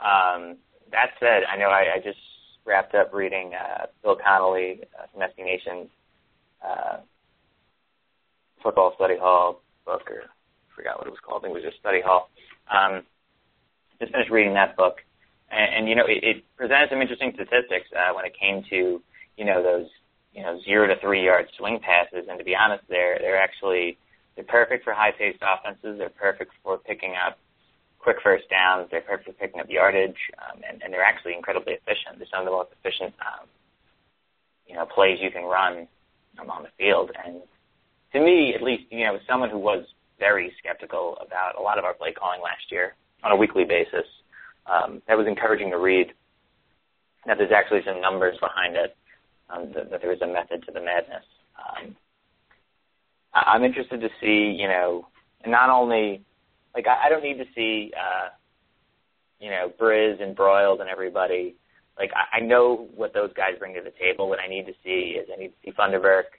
Um, that said, I know I, I just wrapped up reading uh, Bill Connelly uh, from SB Nation's uh, football study hall book, or I forgot what it was called. I think it was just study hall. Um, just finished reading that book, and, and you know, it, it presented some interesting statistics uh, when it came to you know those you know zero to three yard swing passes. And to be honest, they're they're actually they're perfect for high paced offenses. They're perfect for picking up quick first downs. They're perfect for picking up yardage, um, and, and they're actually incredibly efficient. They're some of the most efficient um, you know plays you can run um, on the field. And to me, at least, you know, as someone who was very skeptical about a lot of our play calling last year on a weekly basis, um, that was encouraging to read. That there's actually some numbers behind it. Um, that, that there is a method to the madness. Um, I'm interested to see, you know, not only like I, I don't need to see, uh, you know, Briz and Broyles and everybody. Like I, I know what those guys bring to the table. What I need to see is I need to see Funderburk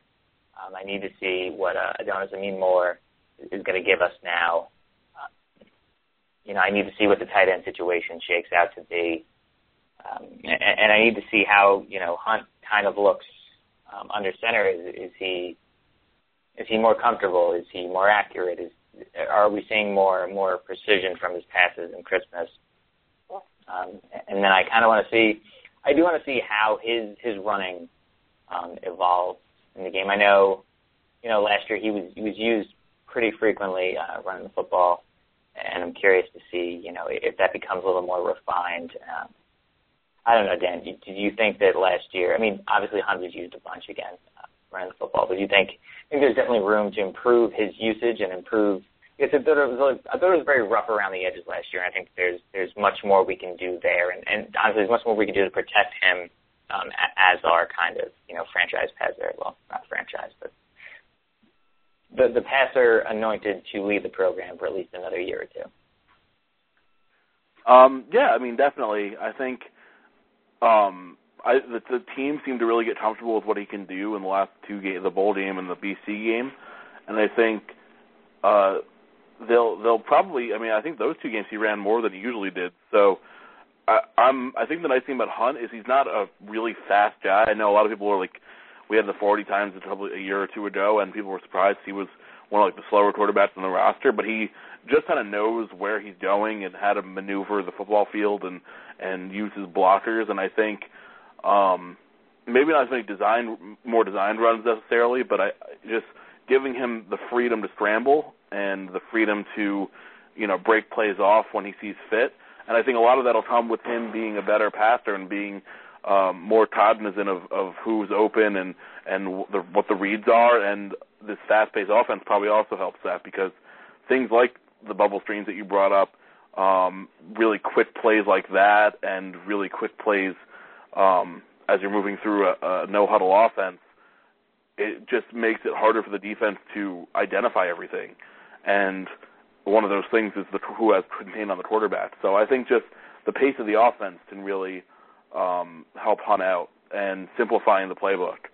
um, I need to see what uh, Adonis Ameen-Moore is going to give us now. Uh, you know, I need to see what the tight end situation shakes out to be, um, and, and I need to see how you know Hunt kind of looks um, under center. Is, is he is he more comfortable? Is he more accurate? Is are we seeing more more precision from his passes and crispness? Um, and then I kind of want to see, I do want to see how his his running um, evolves in the game. I know, you know, last year he was he was used pretty frequently uh, running the football, and I'm curious to see, you know, if that becomes a little more refined. Um, I don't know, Dan. Do, you think that last year? I mean, obviously Hunt was used a bunch again uh, running the football, but do you think I think there's definitely room to improve his usage and improve? I thought it was I thought it was very rough around the edges last year. I think there's there's much more we can do there, and, and honestly, there's much more we can do to protect him um, as our kind of you know franchise passer. Well, not franchise, but the the passer anointed to lead the program for at least another year or two. Um, yeah, I mean, definitely. I think um, I, the, the team seemed to really get comfortable with what he can do in the last two games, the bowl game and the BC game, and I think uh, they'll they'll probably. I mean, I think those two games he ran more than he usually did. So I, I'm I think the nice thing about Hunt is he's not a really fast guy. I know a lot of people were like, we had the 40 times a couple a year or two ago, and people were surprised he was one of like the slower quarterbacks on the roster. But he just kind of knows where he's going and how to maneuver the football field and and use his blockers. And I think um, maybe not as many design more designed runs necessarily, but I just giving him the freedom to scramble and the freedom to you know break plays off when he sees fit and I think a lot of that'll come with him being a better passer and being um, more cognizant of, of who's open and and the, what the reads are. And this fast-paced offense probably also helps that because things like the bubble screens that you brought up, um, really quick plays like that, and really quick plays um, as you're moving through a, a no huddle offense. It just makes it harder for the defense to identify everything, and one of those things is the who has contained on the quarterback. So I think just the pace of the offense can really um, help Hunt out and simplifying the playbook.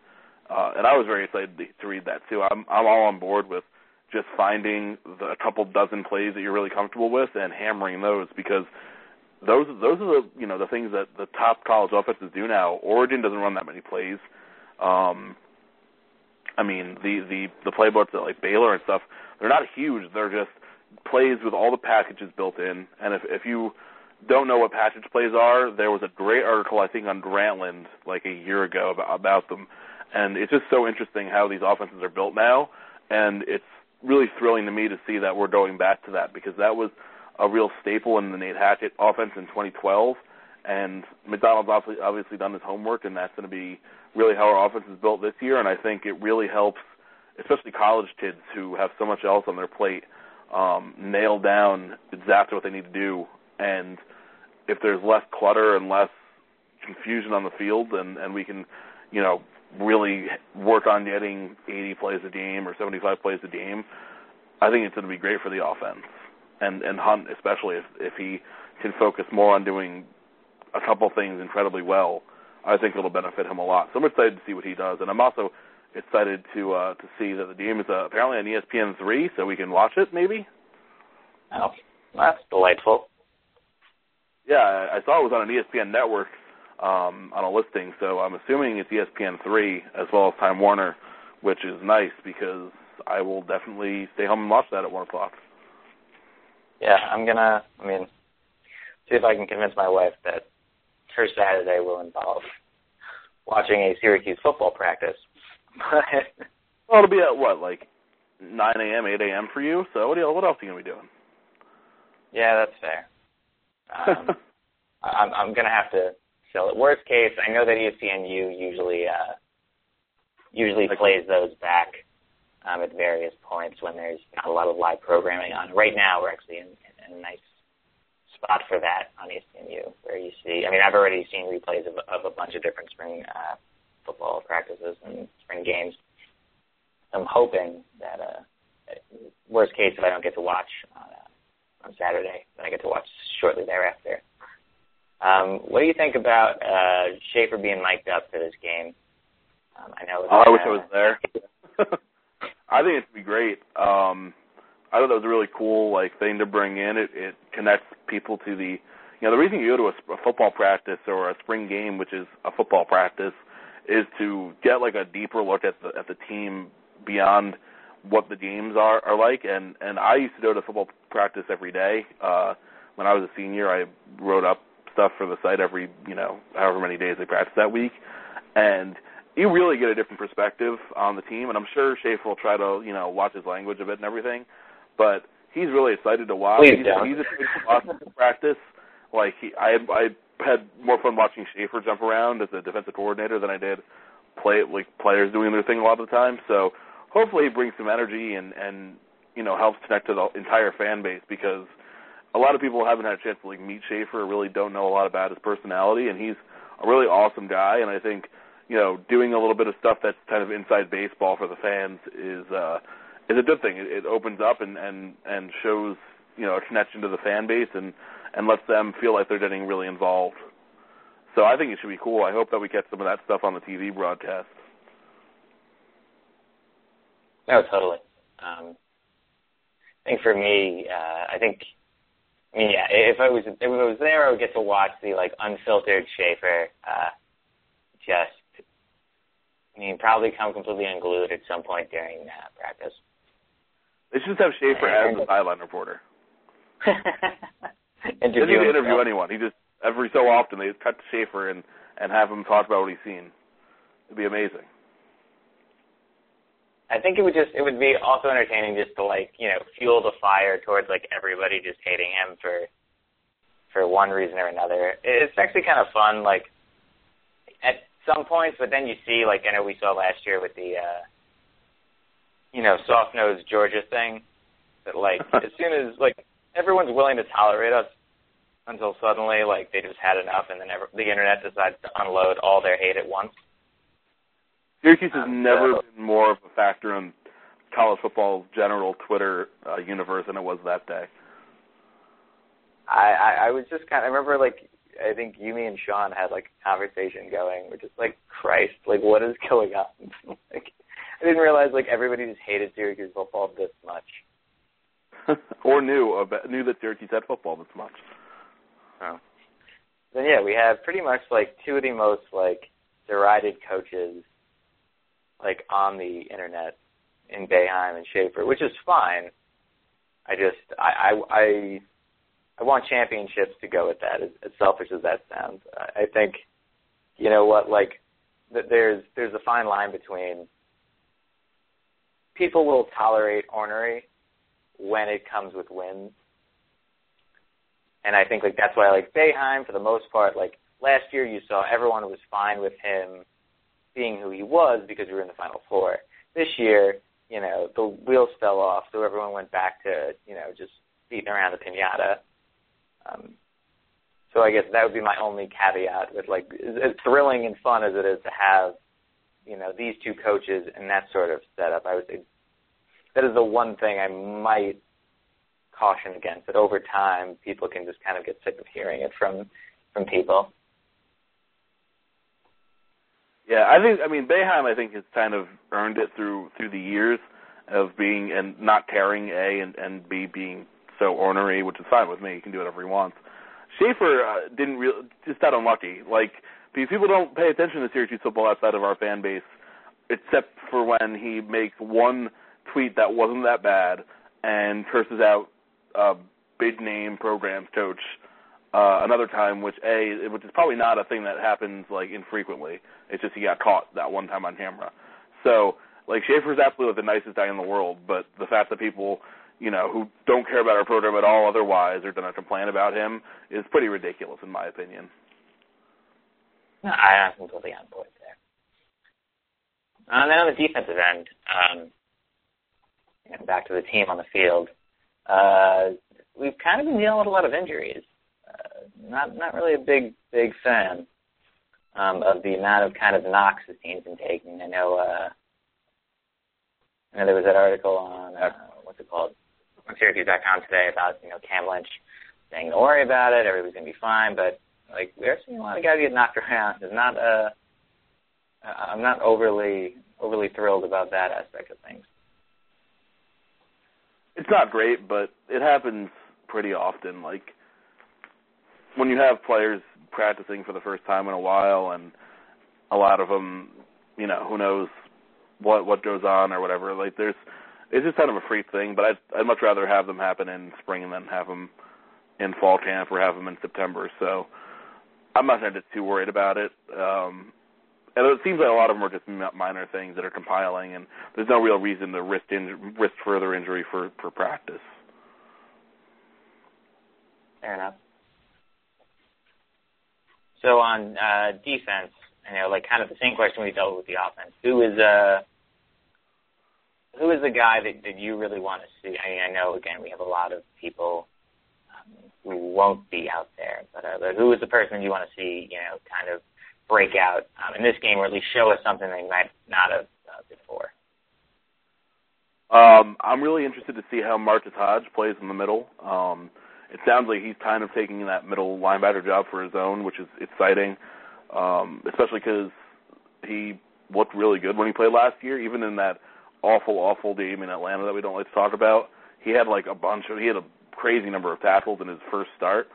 Uh, and I was very excited to read that too. I'm I'm all on board with just finding the, a couple dozen plays that you're really comfortable with and hammering those because those those are the you know the things that the top college offenses do now. Oregon doesn't run that many plays. Um, I mean, the the the playbooks that like Baylor and stuff, they're not huge. They're just plays with all the packages built in. And if if you don't know what package plays are, there was a great article I think on Grantland like a year ago about, about them, and it's just so interesting how these offenses are built now, and it's really thrilling to me to see that we're going back to that because that was a real staple in the Nate Hackett offense in 2012, and McDonald's obviously obviously done his homework, and that's going to be really how our offense is built this year, and I think it really helps, especially college kids who have so much else on their plate, um, nail down exactly what they need to do, and if there's less clutter and less confusion on the field, and and we can, you know, really work on getting 80 plays a game or 75 plays a game, I think it's going to be great for the offense, and and Hunt especially if if he can focus more on doing a couple things incredibly well I think it'll benefit him a lot. So I'm excited to see what he does, and I'm also excited to uh, to see that the game is uh, apparently on ESPN three, so we can watch it maybe. Oh, that's delightful. Yeah, I saw it was on an ESPN network um, on a listing, so I'm assuming it's ESPN three as well as Time Warner, which is nice because I will definitely stay home and watch that at one o'clock. Yeah, I'm gonna. I mean, see if I can convince my wife that her Saturday will involve watching a Syracuse football practice. well, it'll be at what, like 9 a.m., 8 a.m. for you. So what, do you, what else are you gonna be doing? Yeah, that's fair. Um, I'm, I'm gonna have to sell it. Worst case, I know that ESPNU usually uh, usually plays those back um, at various points when there's not a lot of live programming on. Right now, we're actually in, in a nice spot for that on ESPNU, where you see. I mean, I've already seen replays of, of a bunch of different spring uh, football practices and spring games. I'm hoping that, uh, worst case, if I don't get to watch on, uh, on Saturday, then I get to watch shortly thereafter. Um, what do you think about uh, Shafer being mic'd up for this game? Um, I know. Oh, I wish I was there. I think it'd be great. Um, I thought that was a really cool like thing to bring in. It it connects people to the you know the reason you go to a, a football practice or a spring game, which is a football practice, is to get like a deeper look at the at the team beyond what the games are are like. And and I used to go to football practice every day. Uh, when I was a senior, I wrote up stuff for the site every you know however many days they practice that week, and you really get a different perspective on the team. And I'm sure Shafer will try to you know watch his language a bit and everything but he's really excited to watch. He's, don't. he's excited to practice. Like he, I, I had more fun watching Schaefer jump around as a defensive coordinator than I did play like players doing their thing a lot of the time. So hopefully he brings some energy and and you know helps connect to the entire fan base because a lot of people haven't had a chance to like meet Shafer or really don't know a lot about his personality and he's a really awesome guy and I think you know doing a little bit of stuff that's kind of inside baseball for the fans is uh is a good thing. It, it opens up and and and shows you know a connection to the fan base and and lets them feel like they're getting really involved. So I think it should be cool. I hope that we get some of that stuff on the TV broadcast. No, totally. Um, I think for me, uh, I think, yeah, if I was if I was there, I would get to watch the like unfiltered Shafer. Uh, just, I mean, probably come completely unglued at some point during uh, practice. They should just have Shafer as the sideline reporter. Doesn't need interview anyone. He just every so often they cut to Shafer and and have him talk about what he's seen. It'd be amazing. I think it would just it would be also entertaining just to like you know fuel the fire towards like everybody just hating him for for one reason or another. It's actually kind of fun like at some points, but then you see like I know we saw last year with the uh you know soft nosed Georgia thing that like as soon as like everyone's willing to tolerate us until suddenly like they just had enough and then ever, the internet decides to unload all their hate at once. Syracuse has never been more of a factor in college football's general Twitter uh, universe than it was that day. I, I I was just kind of I remember like I think you, me, and Sean had like a conversation going. We're just like Christ, like what is going on? like I didn't realize like everybody just hated Syracuse football this much. or knew about, knew that Syracuse had football this much. Oh. Then yeah, we have pretty much like two of the most like derided coaches like on the internet in Boeheim and Shafer, which is fine. I just I I I, I want championships to go with that. As, as selfish as that sounds, I, I think you know what like that there's there's a fine line between people will tolerate ornery when it comes with wins. And I think like that's why like Boeheim for the most part, like last year you saw everyone was fine with him being who he was because we were in the final four. This year, you know, the wheels fell off, so everyone went back to, you know, just beating around the pinata. Um, so I guess that would be my only caveat with like as, thrilling and fun as it is to have, you know, these two coaches and that sort of setup. I would say that is the one thing I might caution against. That over time, people can just kind of get sick of hearing it from from people. Yeah, I think I mean Boeheim I think has kind of earned it through through the years of being and not caring A and and B being so ornery, which is fine with me. He can do whatever he wants. Shafer uh, didn't real just got unlucky. Like because people don't pay attention to Syracuse football outside of our fan base, except for when he makes one tweet that wasn't that bad and curses out a big name programs coach uh, another time, which a which is probably not a thing that happens like infrequently. It's just he got caught that one time on camera. So like Shafer's absolutely the nicest guy in the world, but the fact that people you know who don't care about our program at all otherwise are going to complain about him is pretty ridiculous in my opinion. No, I am completely on board there. And then on the defensive end, um, and back to the team on the field, uh, we've kind of been dealing with a lot of injuries. Not not really a big big fan um, of the amount of kind of knocks the team's been taking. I know. Uh, I know there was that article on uh, what's it called on Syracuse.com today about you know Cam Lynch saying don't worry about it, everybody's gonna be fine. But like we're seeing a lot of guys get knocked around. It's not uh, I'm not overly overly thrilled about that aspect of things it's not great, but it happens pretty often. Like when you have players practicing for the first time in a while, and a lot of them, you know, who knows what what goes on or whatever. Like there's, it's just kind of a freak thing. But I'd I'd much rather have them happen in spring than have them in fall camp or have them in September. So I'm not just too worried about it. Um, and it seems like a lot of them are just minor things that are compiling, and there's no real reason to risk in, risk further injury for for practice. Fair enough. So on uh, defense, you know, like kind of the same question we dealt with the offense. Who is uh who is the guy that, that you really want to see? I mean, I know again we have a lot of people um, who won't be out there, but, uh, but who is the person you want to see? You know, kind of break out um, in this game, or at least show us something they might not have uh, before? Um, I'm really interested to see how Marqez Hodge plays in the middle. Um, it sounds like he's kind of taking that middle linebacker job for his own, which is exciting, um, especially because he looked really good when he played last year, even in that awful, awful game in Atlanta that we don't like to talk about. He had like a bunch of, he had a crazy number of tackles in his first start.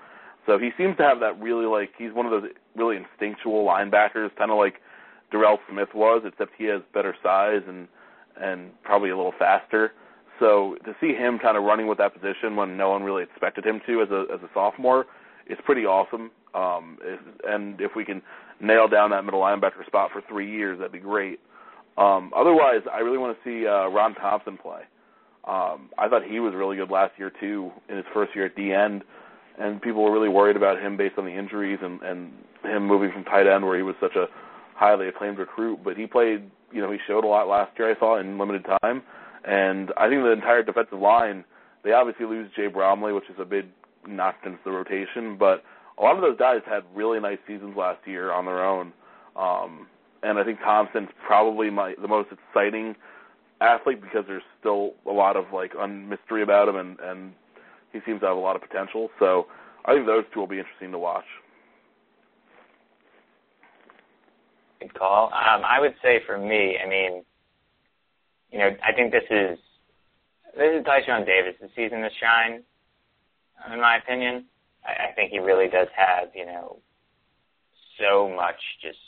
So he seems to have that really like he's one of those really instinctual linebackers, kind of like Darrell Smith was, except he has better size and and probably a little faster. So to see him kind of running with that position when no one really expected him to as a as a sophomore is pretty awesome. Um, if, and if we can nail down that middle linebacker spot for three years, that'd be great. Um, otherwise, I really want to see uh, Ron Thompson play. Um, I thought he was really good last year too in his first year at the end and people were really worried about him based on the injuries and and him moving from tight end where he was such a highly acclaimed recruit. But he played, you know, he showed a lot last year. I saw in limited time, and I think the entire defensive line. They obviously lose Jay Bromley, which is a big knock against the rotation, but a lot of those guys had really nice seasons last year on their own. Um, and I think Thompson's probably my the most exciting athlete because there's still a lot of like un- mystery about him and and he seems to have a lot of potential. So I think those two will be interesting to watch. Good call. Um, I would say for me, I mean, you know, I think this is this is Dyshawn Davis' season to shine, in my opinion. I, I think he really does have, you know, so much just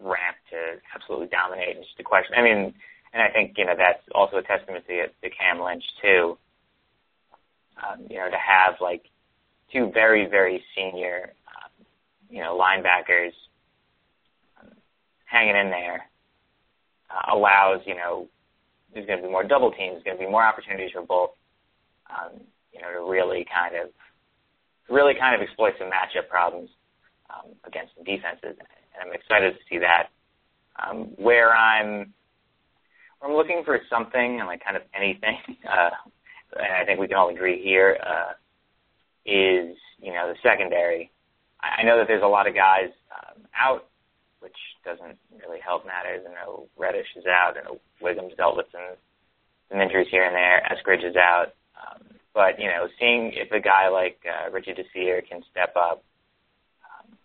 ramp to absolutely dominate. Just a question. I mean, and I think you know that's also a testament to, to Cam Lynch too. Um, you know, to have like two very very senior, um, you know, linebackers um, hanging in there uh, allows you know there's going to be more double teams, there's going to be more opportunities for both. Um, you know, to really kind of really kind of exploit some matchup problems um, against the defenses, and I'm excited to see that. Um, where I'm where I'm looking for something and like kind of anything, uh, and I think we can all agree here uh, is you know the secondary. I, I know that there's a lot of guys um, out, which doesn't really help matters. I know Reddish is out, and Whigham's dealt with some some injuries here and there. Eskridge is out. Um, but you know, seeing if a guy like uh, Ritchy Desir can step up um,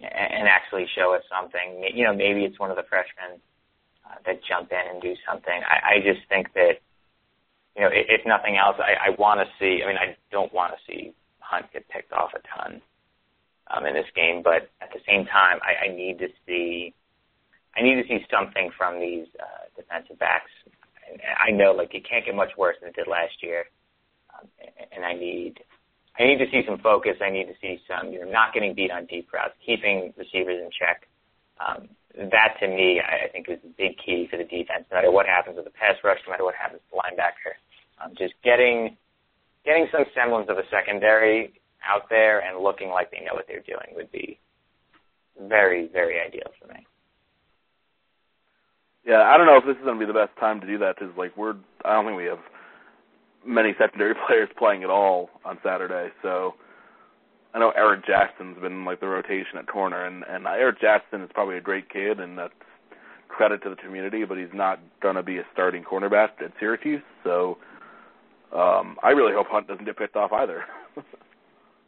and, and actually show us something, you know, maybe it's one of the freshmen uh, that jump in and do something. I, I just think that you know, if, if nothing else, I, I want to see. I mean, I don't want to see Hunt get picked off a ton um, in this game, but at the same time, I, I need to see. I need to see something from these uh, defensive backs. And I know, like, it can't get much worse than it did last year and I need I need to see some focus. I need to see some you know not getting beat on deep routes, keeping receivers in check. Um, that to me, I, I think is the big key for the defense. No matter what happens with the pass rush, no matter what happens with the linebacker, um, just getting getting some semblance of a secondary out there and looking like they know what they're doing would be very very ideal for me. Yeah, I don't know if this is going to be the best time to do that because like we're I don't think we have many secondary players playing at all on Saturday. So I know Eric Jackson's been like the rotation at corner, and and Eric Jackson is probably a great kid, and that's credit to the community. But he's not going to be a starting cornerback at Syracuse. So um, I really hope Hunt doesn't get picked off either.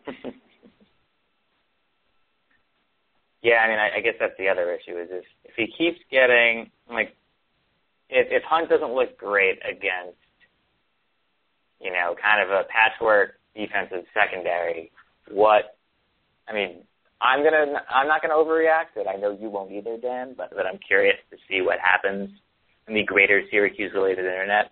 yeah, I mean, I, I guess that's the other issue is if if he keeps getting like if if Hunt doesn't look great against you know, kind of a patchwork defensive secondary. What, I mean, I'm gonna, I'm not gonna overreact, and I know you won't either, Dan. But but I'm curious to see what happens in the greater Syracuse-related internet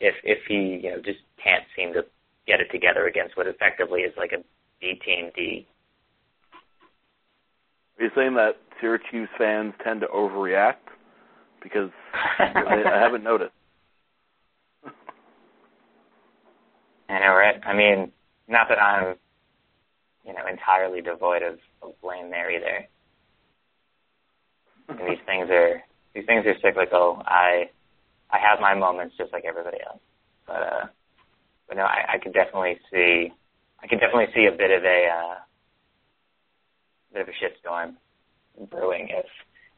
if if he, you know, just can't seem to get it together against what effectively is like a B team D. Are you saying that Syracuse fans tend to overreact? Because I, I haven't noticed. I know, right? I mean, not that I'm, you know, entirely devoid of, of blame there either. And these things are these things are cyclical. I I have my moments just like everybody else, but uh, but no, I, I could definitely see I could definitely see a bit of a uh, bit of a shitstorm brewing if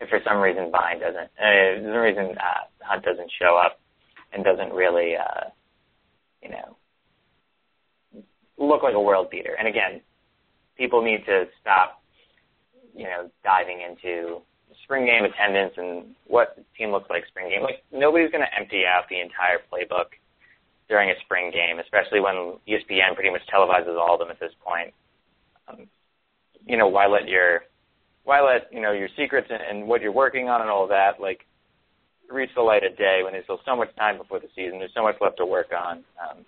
if for some reason Vine doesn't, uh, for some reason uh, Hunt doesn't show up and doesn't really, uh, you know, look like a world beater. And again, people need to stop, you know, diving into spring game attendance and what the team looks like spring game. Like nobody's going to empty out the entire playbook during a spring game, especially when ESPN pretty much televises all of them at this point. Um, you know, why let your why let you know your secrets and, and what you're working on and all that like reach the light of day when there's still so much time before the season. There's so much left to work on. Um,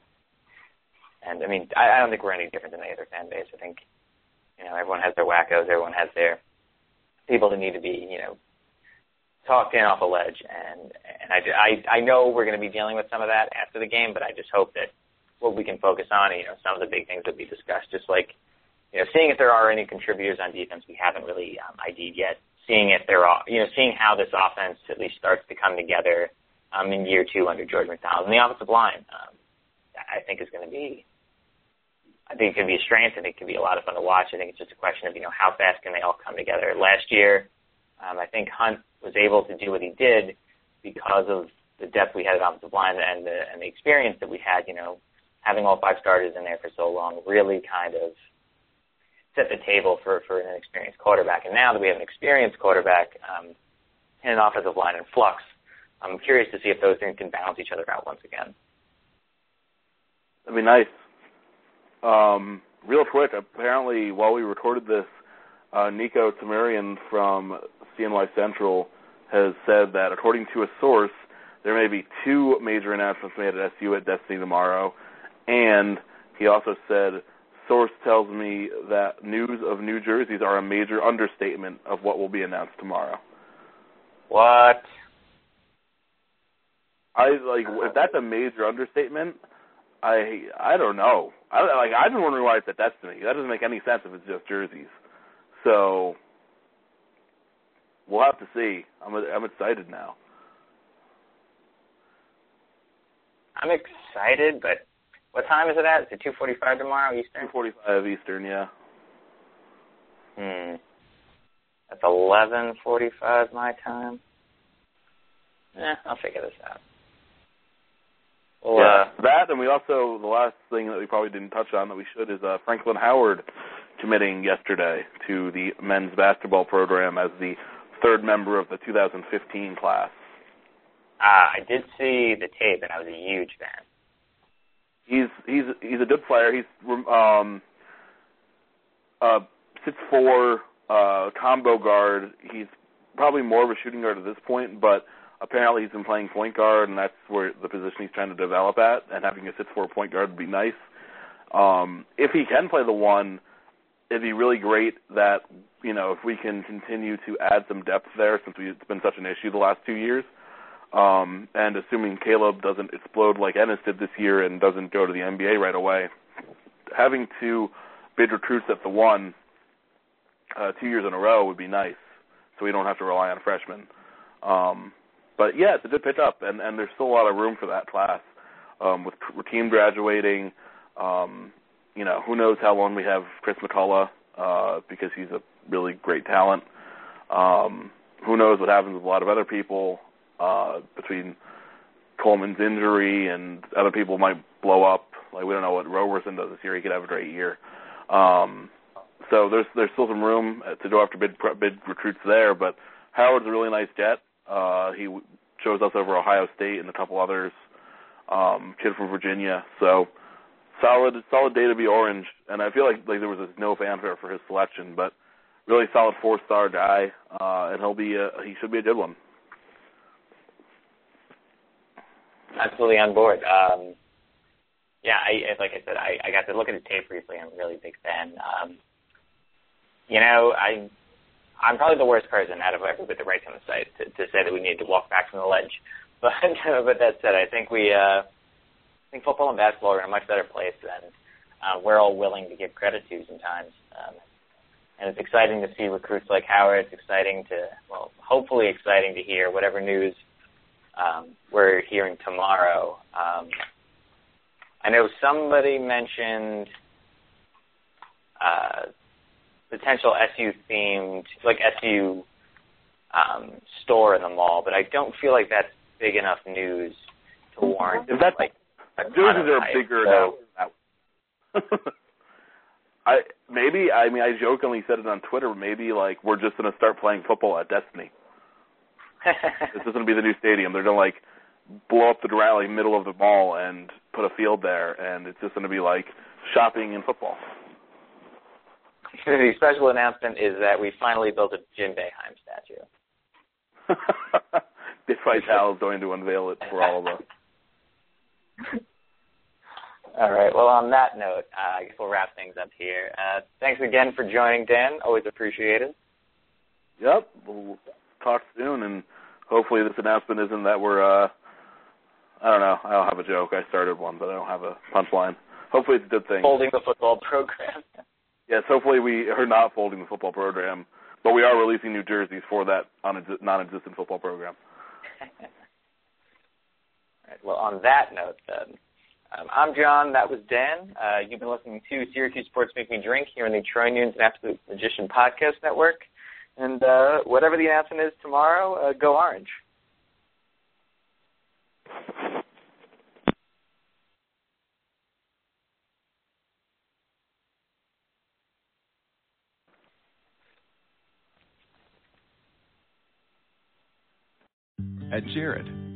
and I mean, I, I don't think we're any different than any other fan base. I think, you know, everyone has their wackos, everyone has their people that need to be, you know, talked in off a ledge. And and I, I I know we're going to be dealing with some of that after the game, but I just hope that what we can focus on, you know, some of the big things that we discussed, just like, you know, seeing if there are any contributors on defense we haven't really um, ID'd yet, seeing if there are, you know, seeing how this offense at least starts to come together um, in year two under George McDonald, and the offensive line, um, I think is going to be I think it can be a strength and it can be a lot of fun to watch. I think it's just a question of, you know, how fast can they all come together. Last year, um, I think Hunt was able to do what he did because of the depth we had at offensive line and the, and the experience that we had, you know, having all five starters in there for so long really kind of set the table for, for an experienced quarterback. And now that we have an experienced quarterback um, and an offensive line in flux, I'm curious to see if those things can balance each other out once again. That'd be nice. Um, real quick, apparently while we recorded this, uh, Niko Tamurian from CNY Central has said that according to a source, there may be two major announcements made at SU at Destiny tomorrow, and he also said, source tells me that news of new jerseys are a major understatement of what will be announced tomorrow. What? I like if that's a major understatement. I I don't know. I like I've been wondering why it's at Destiny. That doesn't make any sense if it's just jerseys. So we'll have to see. I'm I'm excited now. I'm excited, but what time is it at? Is it 2:45 tomorrow Eastern? 2:45 Eastern, yeah. Hmm. That's 11:45 my time. Yeah, I'll figure this out. Well, yeah, uh, that, and we also the last thing that we probably didn't touch on that we should is uh, Franklin Howard committing yesterday to the men's basketball program as the third member of the 2015 class. uh, I did see the tape, and I was a huge fan. He's he's he's a good player. He's um uh six four uh combo guard. He's probably more of a shooting guard at this point, but apparently he's been playing point guard and that's where the position he's trying to develop at and having a six four point guard would be nice. Um if he can play the one, it'd be really great that you know, if we can continue to add some depth there since we, it's been such an issue the last two years. Um, and assuming Caleb doesn't explode like Ennis did this year and doesn't go to the NBA right away, having two big recruits at the one uh, two years in a row would be nice, so we don't have to rely on freshmen. Um, but yeah, it's a good pickup, and and there's still a lot of room for that class. Um, with Rakeem graduating, um, you know, who knows how long we have Chris McCullough uh, because he's a really great talent. Um, who knows what happens with a lot of other people uh, between Coleman's injury and other people might blow up. Like we don't know what Roberson does this year. He could have a great year. Um, so there's there's still some room to go after big big recruits there. But Howard's a really nice jet. Uh, he shows us over Ohio State and a couple others. Um, kid from Virginia. So solid solid day to be orange. And I feel like like there was no fanfare for his selection, but really solid four star guy. Uh, and he'll be a, he should be a good one. Absolutely on board. Um, yeah, I like I said, I, I got to look at the tape briefly. I'm a really big fan. Um, you know, I I'm probably the worst person out of everybody that writes on the site to, to say that we need to walk back from the ledge. But but that said, I think we uh, I think football and basketball are in a much better place than uh, we're all willing to give credit to sometimes. Um, and it's exciting to see recruits like Howard. It's exciting to well, hopefully exciting to hear whatever news um, we're hearing tomorrow. Um, I know somebody mentioned uh, potential SU themed, like SU um, store in the mall, but I don't feel like that's big enough news to warrant. If that's like jerseys are a bigger so, now. I maybe I mean I jokingly said it on Twitter. Maybe like we're just gonna start playing football at Destiny. this is gonna be the new stadium. They're gonna like blow up the rally middle of the mall and put a field there, and it's just gonna be like shopping and football. the special announcement is that we finally built a Jim Boeheim statue. Dick Vitale is going to unveil it for all of us. All right. Well, on that note, uh, I guess we'll wrap things up here. Uh, thanks again for joining, Dan. Always appreciated. Yep. We'll talk soon, and hopefully this announcement isn't that we're. uh I don't know. I don't have a joke. I started one, but I don't have a punchline. Hopefully it's a good thing. Folding the football program. yes. Hopefully we are not folding the football program, but we are releasing new jerseys for that non-existent football program. Right. Well, on that note, then. Um, I'm John. That was Dan. Uh, you've been listening to Syracuse Sports Make Me Drink here on the Troy Nunes and Absolute Magician Podcast Network. And uh, whatever the announcement is tomorrow, uh, go Orange. At Jared,